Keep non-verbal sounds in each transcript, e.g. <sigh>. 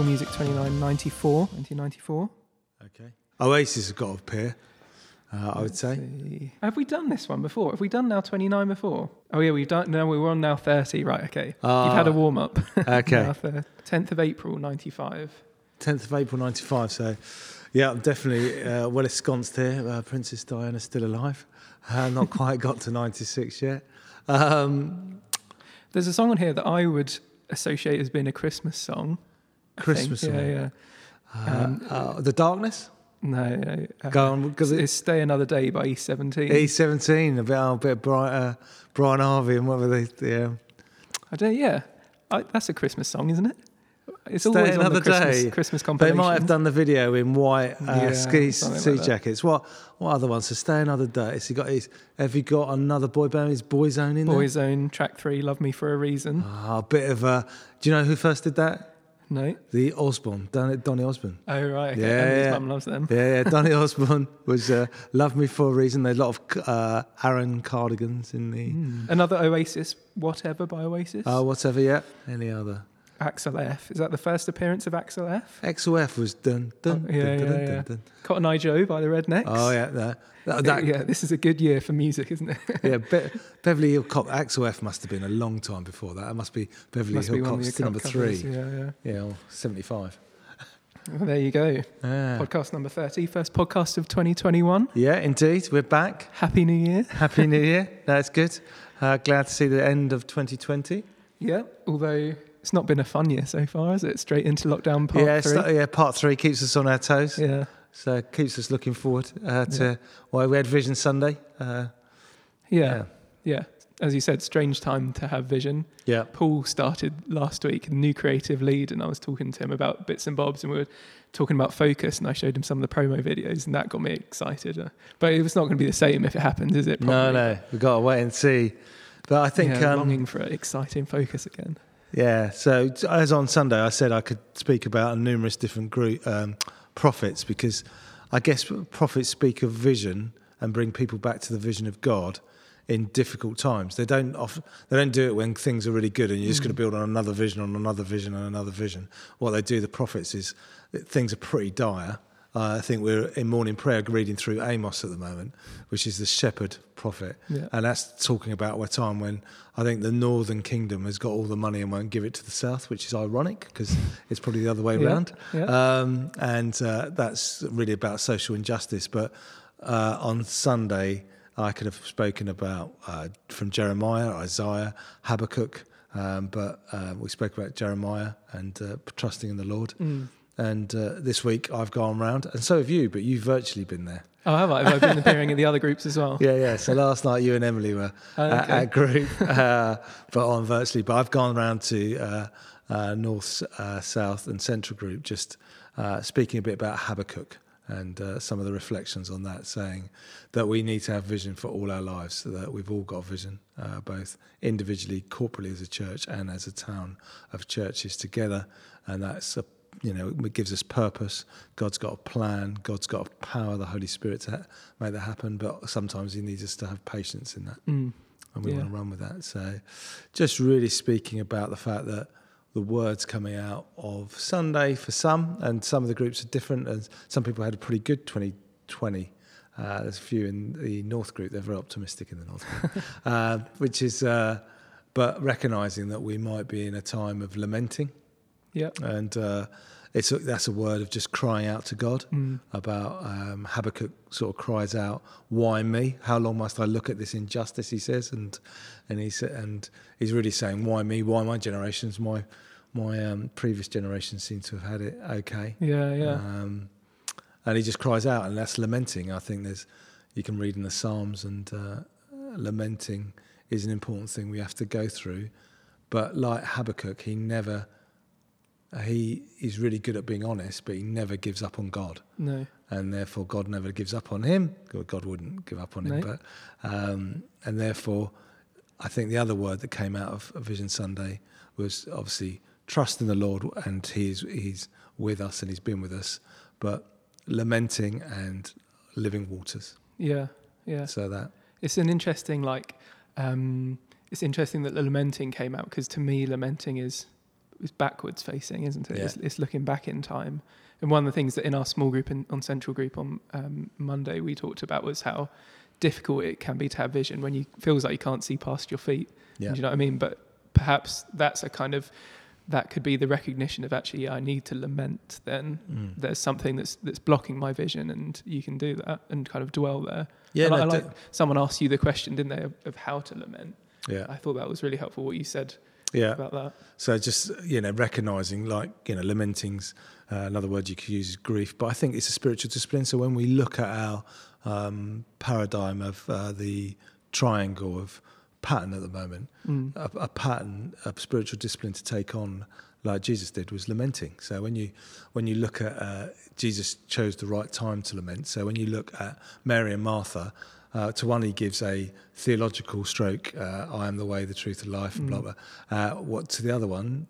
Apple Music 2994, 1994. Okay. Oasis has got to appear, uh, I would say. See. Have we done this one before? Have we done now 29 before? Oh, yeah, we've done. No, we were on now 30. Right, okay. Ah. You've had a warm up. <laughs> Okay. Now 10th of April, 95. 10th of April 95. So, yeah, I'm definitely uh, well ensconced here. Uh, Princess Diana's still alive. Uh, not <laughs> quite got to 96 yet. Um, There's a song on here that I would associate as being a Christmas song. Think. Christmas. Yeah, yeah. uh, Um, uh, the Darkness? No, no. uh, Go on, because it's Stay Another Day by E17. E17, a bit, oh, a bit bright, uh, Brian Harvey and what were they? Yeah. I don't, yeah. I, that's a Christmas song, isn't it? It's Stay always on Another the Christmas, Day. Christmas They compilation. might have done the video in white uh, Yeah, ski sea like jackets. What what other ones? So stay another day. Has he got his? Have you got another boy band? Is Boyzone in there? Boyzone, track three, Love Me for a Reason. Ah, a bit of a. Do you know who first did that? No? The Osmond, Don, Donny Osmond. Oh, right. Okay. Yeah, yeah. mum loves them. Yeah, yeah. Donny <laughs> Osmond was uh, "Love Me for a Reason." There's a lot of uh, Aran cardigans in the. Another Oasis, Whatever by Oasis. Oh, whatever. Yeah. Any other? Axel F. Is that the first appearance of Axel F? Axel F was dun dun Oh, yeah, dun, yeah, dun, yeah. dun, dun. Cotton Eye Joe by the Rednex. Oh yeah, that, that, that- <laughs> yeah, this is a good year for music, isn't it? <laughs> yeah. Be- Beverly Hill Cop. Axel F must have been a long time before that. It must be Beverly Must Hill be Cop's number cup three. covers. Yeah, yeah. Yeah, seventy-five. Well, there you go. Podcast number 30, first podcast of 2021. yeah, indeed. We're back. Happy New Year. Happy New <laughs> Year. That's good. Uh, glad to see the end of 2020. Yeah, although it's not been a fun year so far, is it? Straight into lockdown part yeah, three. so- yeah. Part three keeps us on our toes. yeah, So keeps us looking forward uh, to. Yeah. Well, we had Vision Sunday. Uh, yeah, yeah. As you said, strange time to have vision. yeah. Paul started last week, new creative lead, and I was talking to him about bits and bobs, and we were talking about focus, and I showed him some of the promo videos, and that got me excited. Uh, But it was not going to be the same if it happens, is it? No, Probably. no. We've got to wait and see. But I think. yeah, um, longing for exciting focus again. Yeah. So as on Sunday, I said I could speak about numerous different group um, prophets because I guess prophets speak of vision and bring people back to the vision of God in difficult times. They don't they don't do it when things are really good and you're just going to build on another vision, on another vision, and another vision. What they do, the prophets, is that things are pretty dire. Uh, I think we're in morning prayer reading through Amos at the moment, which is the shepherd prophet. Yeah. And that's talking about a time when I think the northern kingdom has got all the money and won't give it to the south, which is ironic because it's probably the other way Yeah, around. yeah. Um, and uh, that's really about social injustice. But uh, on Sunday, I could have spoken about uh, from Jeremiah, Isaiah, Habakkuk. Um, but uh, we spoke about Jeremiah and uh, trusting in the Lord. Mm. And uh, this week I've gone round, and so have you, but you've virtually been there. Oh, have I? Have I been appearing in the other groups as well? <laughs> Yeah, yeah. So last night you and Emily were Oh, at, okay. at group, <laughs> uh, but on virtually. But I've gone around to uh, uh, North, uh, South, and Central group, just uh, speaking a bit about Habakkuk and uh, some of the reflections on that, saying that we need to have vision for all our lives, so that we've all got vision, uh, both individually, corporately as a church, and as a town of churches together, and that's a you know, it gives us purpose. God's got a plan. God's got a power, the Holy Spirit to ha- make that happen. But sometimes He needs us to have patience in that, Mm. and we Yeah. want to run with that. So, just really speaking about the fact that the words coming out of Sunday for some, and some of the groups are different. And some people had a pretty good 2020. Uh, there's a few in the North group. They're very optimistic in the North group, <laughs> uh, which is, uh, but recognizing that we might be in a time of lamenting Yeah. and uh, it's a, that's a word of just crying out to God Mm. about um, Habakkuk sort of cries out, "Why me? How long must I look at this injustice?" He says, and and he's and he's really saying, "Why me? Why my generations? My my um, previous generations seem to have had it okay." Yeah, yeah. Um, and he just cries out, and that's lamenting. I think there's you can read in the Psalms, and uh, lamenting is an important thing we have to go through. But like Habakkuk, he never he is really good at being honest, but he never gives up on God, no. and therefore God never gives up on him. God- God wouldn't give up on him, No. but um, and therefore, I think the other word that came out of Vision Sunday was obviously trust in the Lord, and He's He's with us and He's been with us, but lamenting and living waters. Yeah, yeah. So that It's an interesting, like, um, it's interesting that the lamenting came out because to me, lamenting is it's backwards facing, isn't it? Yeah. It's, it's looking back in time. And one of the things that in our small group in, on Central Group on um, Monday we talked about was how difficult it can be to have vision when you feels like you can't see past your feet. Yeah. Do you know what I mean? But perhaps that's a kind of that could be the recognition of actually yeah, I need to lament. Then Mm. there's something that's that's blocking my vision, and you can do that and kind of dwell there. Yeah, And I, no, I like someone asked you the question, didn't they, of, of how to lament? yeah, I thought that was really helpful what you said yeah. about that. So just you know, recognizing like you know, lamenting's uh, another word you could use is grief, but I think it's a spiritual discipline. So when we look at our um, paradigm of uh, the triangle of pattern at the moment, Mm. a, a pattern of spiritual discipline to take on, like Jesus did, was lamenting. So when you when you look at uh, Jesus chose the right time to lament. So when you look at Mary and Martha. Uh, to one, he gives a theological stroke, uh, I am the way, the truth, the life, and blah, Mm. blah. Uh, what to the other one,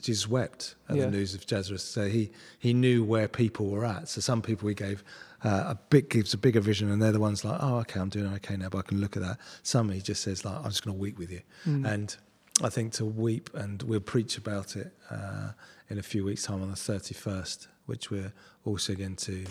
Jesus wept at Yeah. the news of Lazarus. So he, he knew where people were at. So some people he gave uh, a big gives a bigger vision, and they're the ones like, oh, okay, I'm doing okay now, but I can look at that. Some he just says like, I'm just going to weep with you, Mm. and I think to weep, and we'll preach about it uh, in a few weeks' time on the 31st, which we're also going to.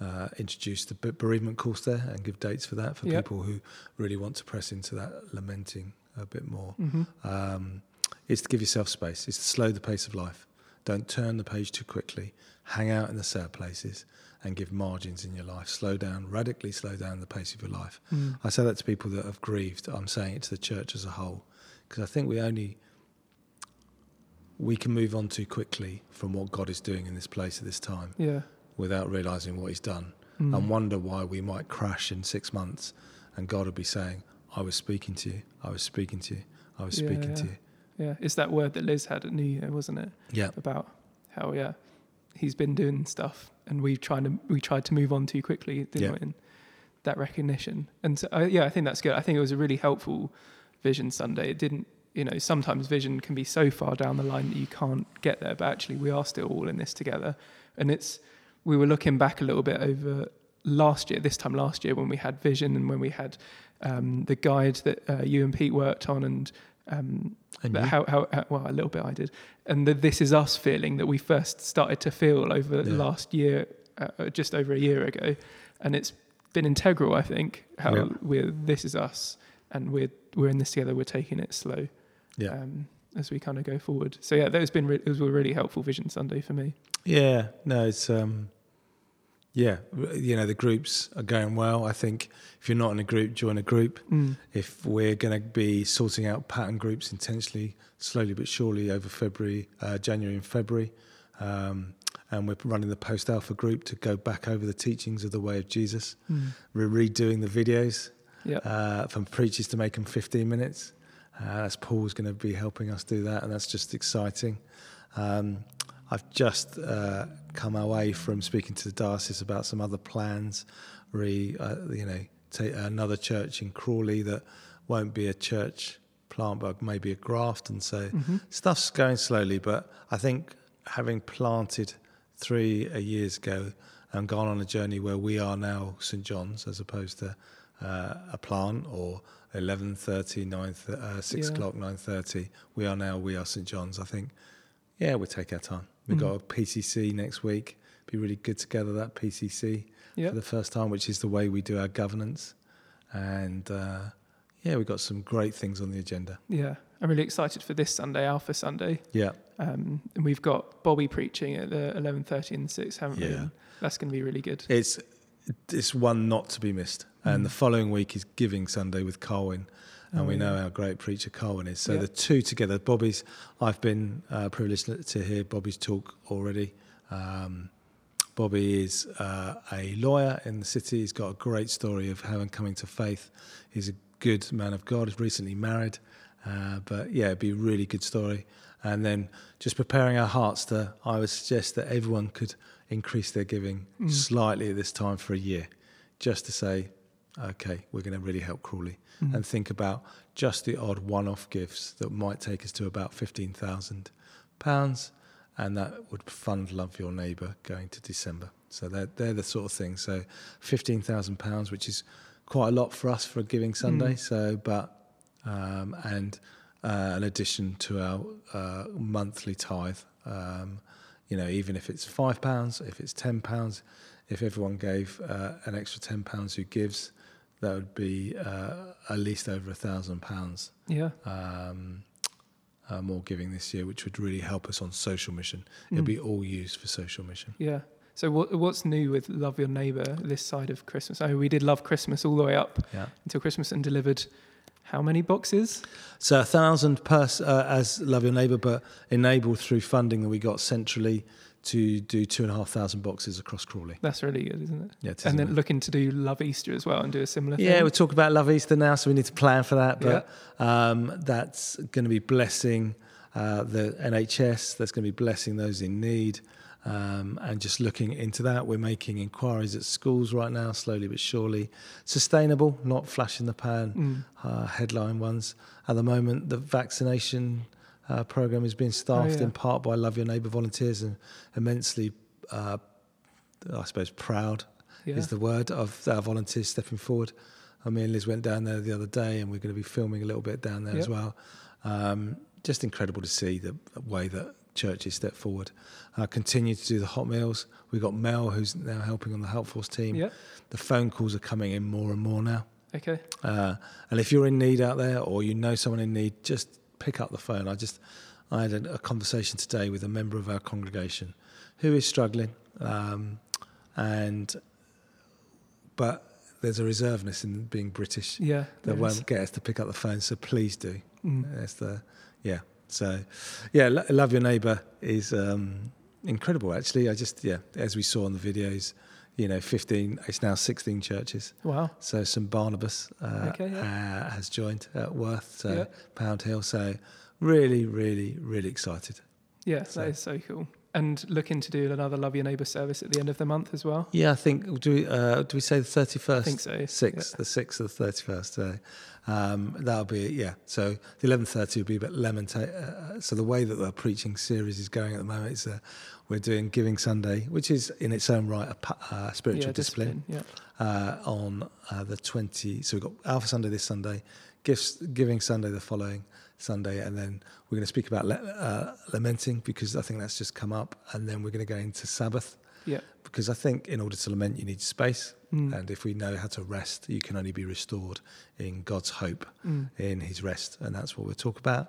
Uh, introduce the bereavement course there and give dates for that for Yep. people who really want to press into that lamenting a bit more Mhm. um, is to give yourself space. It's to slow the pace of life. Don't turn the page too quickly. Hang out in the sad places and give margins in your life. Slow down, radically slow down the pace of your life. Mm. I say that to people that have grieved. I'm saying it to the church as a whole because I think we only we can move on too quickly from what God is doing in this place at this time Yeah. Without realizing what He's done Mm. and wonder why we might crash in six months and God will be saying, I was speaking to you, I was speaking to you, I was Yeah, speaking to you. Yeah. It's that word that Liz had at New Year, wasn't it? Yeah. About how yeah, he's been doing stuff, and we tried to we tried to move on too quickly, didn't Yeah. we? And that recognition, and so, uh, yeah, I think that's good. I think it was a really helpful Vision Sunday. It didn't, you know, sometimes vision can be so far down the line that you can't get there, but actually we are still all in this together, and it's we were looking back a little bit over last year, this time last year when we had vision and when we had um, the guide that uh, you and Pete worked on and. Um, And how, how, how, well, a little bit I did. And the this is us feeling that we first started to feel over Yeah. last year, uh, uh, just over a year ago. And it's been integral, I think, how Yeah. we're, this is us and we're, we're in this together, we're taking it slow Yeah. um, as we kind of go forward. So yeah, that has been, re- it was a really helpful Vision Sunday for me. Yeah, no, it's um, yeah, you know the groups are going well. I think if you're not in a group, join a group. Mm. If we're going to be sorting out pattern groups intentionally, slowly but surely over February, uh, January and February, um, and we're running the post alpha group to go back over the teachings of the way of Jesus. Mm. We're redoing the videos Yeah. uh, from preachers to make them 15 minutes. Uh, that's Paul's going to be helping us do that, and that's just exciting. Um, I've just uh, come away from speaking to the diocese about some other plans. Re, uh, you know, take another church in Crawley that won't be a church plant, but maybe a graft, and so Mhm. stuff's going slowly. But I think having planted three years ago and gone on a journey where we are now St John's as opposed to uh, a plant or 11.30, 9, th- uh, 6 Yeah. o'clock, 9.30. We are now, we are St John's. I think, yeah, we'll take our time. We've Mhm. got a PCC next week. Be really good together, that PCC, Yeah. for the first time, which is the way we do our governance. And uh, yeah, we've got some great things on the agenda. Yeah. I'm really excited for this Sunday, Alpha Sunday. Yeah. Um, and we've got Bobby preaching at the 11.30 and 6, haven't we? Yeah. And That's going to be really good. It's it's one not to be missed. And Mm. the following week is Giving Sunday with Colwyn, and Oh, we know yeah. how great preacher Colwyn is. So Yeah. the two together, Bobby's. I've been uh, privileged to hear Bobby's talk already. Um, Bobby is uh, a lawyer in the city. He's got a great story of how and coming to faith. He's a good man of God. He's recently married, uh, but yeah, it'd be a really good story. And then just preparing our hearts to. I would suggest that everyone could increase their giving Mm. slightly at this time for a year, just to say, okay, we're going to really help Crawley, Mm. and think about just the odd one-off gifts that might take us to about fifteen thousand pounds, and that would fund Love Your Neighbour going to December. So they're they're the sort of things. So fifteen thousand pounds, which is quite a lot for us for a Giving Sunday. Mm. So, but um, and uh, an addition to our uh, monthly tithe. Um, you know, even if it's five pounds, if it's ten pounds, if everyone gave uh, an extra ten pounds who gives, that would be uh, at least over a thousand pounds Yeah. um, uh, more giving this year, which would really help us on social mission. It'll Mm. be all used for social mission. Yeah. So what what's new with Love Your Neighbour this side of Christmas? Oh, we did Love Christmas all the way up Yeah. until Christmas and delivered how many boxes? So a thousand per uh, as Love Your Neighbour, but enabled through funding that we got centrally to do two and a half thousand boxes across Crawley. That's really good, isn't it? Yeah, it is, and then it? looking to do Love Easter as well and do a similar thing. Yeah, we talk about Love Easter now, so we need to plan for that. But um, that's going to be blessing uh, the NHS. That's going to be blessing those in need, um, and just looking into that. We're making inquiries at schools right now, slowly but surely. Sustainable, not flash in the pan, Mm. uh, headline ones. At the moment, the vaccination uh, program is being staffed yeah. in part by Love Your Neighbour volunteers, and immensely, uh, I suppose, proud Yeah. is the word of our volunteers stepping forward. I mean, Liz went down there the other day, and we're going to be filming a little bit down there as well. Um, just incredible to see the way that churches step forward. Uh, continue to do the hot meals. We've got Mel, who's now helping on the Help Force team. yeah. The phone calls are coming in more and more now. Okay. Uh, and if you're in need out there, or you know someone in need, just pick up the phone. I just, I had a, a conversation today with a member of our congregation who is struggling, um, and but there's a reservedness in being British Yeah. that won't get us to pick up the phone. So please do. Mm. That's the yeah. So yeah, Lo- love your neighbour is um, incredible. Actually, I just yeah, as we saw in the videos, you know, 15. It's now 16 churches. Wow. So St Barnabas uh, Okay, uh, has joined at Worth, so Yeah. Pound Hill. So really, really, really excited. Yeah, So- that is so cool. And looking to do another Love Your Neighbour service at the end of the month as well. Yeah, I think do we uh, do we say the 31st? I think so. Sixth, the sixth of the thirty first. So um, that'll be yeah. So the eleven thirty will be about lemon. Ta- uh, so the way that the preaching series is going at the moment is uh, we're doing Giving Sunday, which is in its own right a pa- uh, spiritual yeah, discipline. Yeah. uh, on uh, the 20. So we've got Alpha Sunday this Sunday, Gifts, Giving Sunday the following Sunday, and then we're going to speak about le- uh, lamenting because I think that's just come up, and then we're going to go into Sabbath Yeah. Because I think in order to lament you need space, Mm. and if we know how to rest, you can only be restored in God's hope Mm. in His rest, and that's what we'll talk about.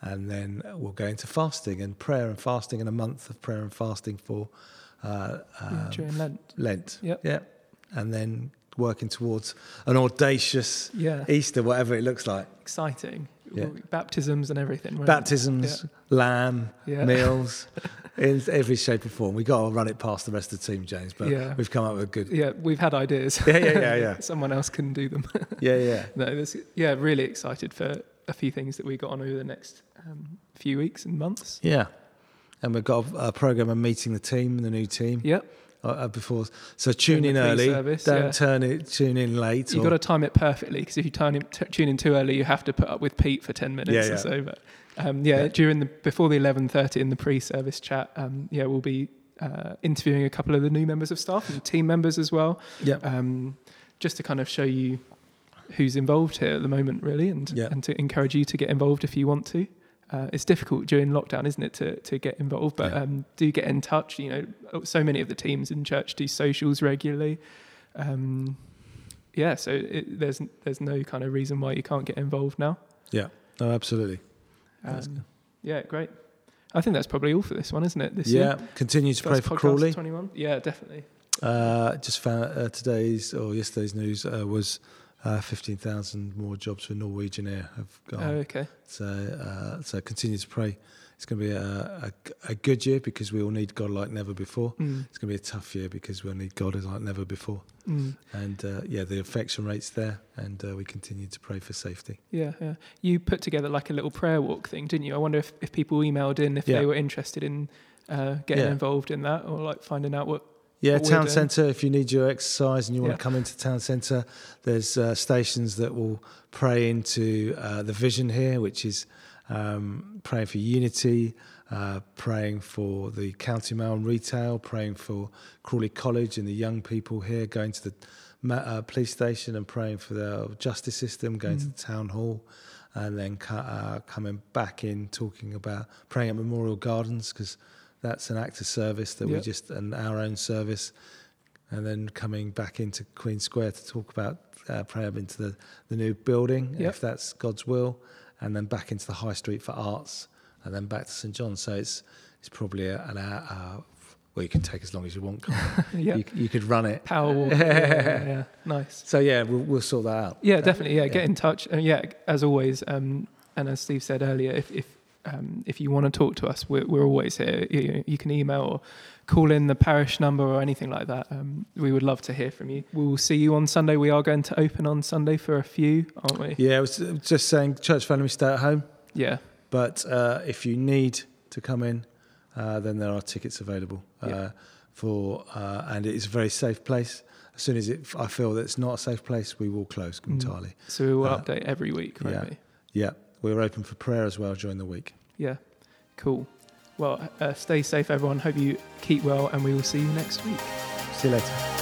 And then we'll go into fasting and prayer and fasting, and a month of prayer and fasting for uh, um, during Lent. Lent. Yep. Yeah. And then working towards an audacious Yeah. Easter, whatever it looks like. Exciting. Yeah. Baptisms and everything. Baptisms, lamb, Yeah. meals, <laughs> in every shape and form. we got to run it past the rest of the team, James, but Yeah. we've come up with a good. Yeah, we've had ideas. Yeah, yeah, yeah, yeah. <laughs> Someone else can do them. <laughs> Yeah, yeah. no, this, yeah, really excited for a few things that we got on over the next um, few weeks and months. Yeah. And we've got a program of meeting the team, the new team, Yep. uh, uh, before. So tune During in early. pre-service, Don't yeah. turn it. Tune in late. You've or- got to time it perfectly because if you turn in, t- tune in too early, you have to put up with Pete for ten minutes Yeah, yeah. or so. But um, yeah, Yeah. during the before the eleven thirty in the pre-service chat, um, yeah, we'll be uh, interviewing a couple of the new members of staff and team members as well, yeah. um, just to kind of show you who's involved here at the moment, really, and Yeah. and to encourage you to get involved if you want to. Uh, it's difficult during lockdown, isn't it, to, to get involved? But Yeah. um, do get in touch. You know, so many of the teams in church do socials regularly. Um, yeah, so it, there's there's no kind of reason why you can't get involved now. Yeah. No, absolutely. Um, yeah, great. I think that's probably all for this one, isn't it? This Yeah. year. Continue to pray for Crawley. 21. Yeah, definitely. Uh, just found uh, today's or yesterday's news uh, was uh, 15,000 more jobs for Norwegian Air have gone. Oh, okay. So, uh, so continue to pray. It's going to be a, a, a good year because we all need God like never before. Mm, It's going to be a tough year because we'll need God like never before. mm. And uh, yeah, the infection rate's there, and uh, we continue to pray for safety. Yeah, yeah. You put together like a little prayer walk thing, didn't you? I wonder if, if people emailed in if Yeah. they were interested in uh, getting Yeah. involved in that or like finding out what. Yeah, town centre. If you need your exercise and you want Yeah. to come into town centre, there's uh, stations that will pray into uh, the vision here, which is um, praying for unity, uh, praying for the County Mall and retail, praying for Crawley College and the young people here, going to the uh, police station and praying for the justice system, going to Mm. the town hall. and then uh, coming back in talking about praying at Memorial Gardens because that's an act of service that we Yep. just and our own service, and then coming back into Queen Square to talk about uh, prayer into the, the new building Yep. if that's God's will, and then back into the High Street for arts, and then back to St John's. So it's it's probably a, an hour. Uh, well, you can take as long as you want. you? <laughs> yeah. you, you could run it. Power walk. <laughs> yeah, yeah, yeah. Nice. So yeah, we'll, we'll sort that out. Yeah, definitely. Yeah, get in touch. And yeah, as always, um, and as Steve said earlier, if if um, if you want to talk to us, we're, we're always here. You, you can email or call in the parish number or anything like that. Um, we would love to hear from you. We'll see you on Sunday. We are going to open on Sunday for a few, aren't we? Yeah, I was just saying, church family stay at home. Yeah. But uh, if you need to come in, uh, then there are tickets available uh, Yeah. for, uh, and it is a very safe place. As soon as it, I feel that it's not a safe place, we will close Mm. entirely. So we will Uh, update every week, won't yeah. We? We're open for prayer as well during the week. Yeah. Cool. Well, uh, stay safe, everyone. Hope you keep well, and we will see you next week. See you later.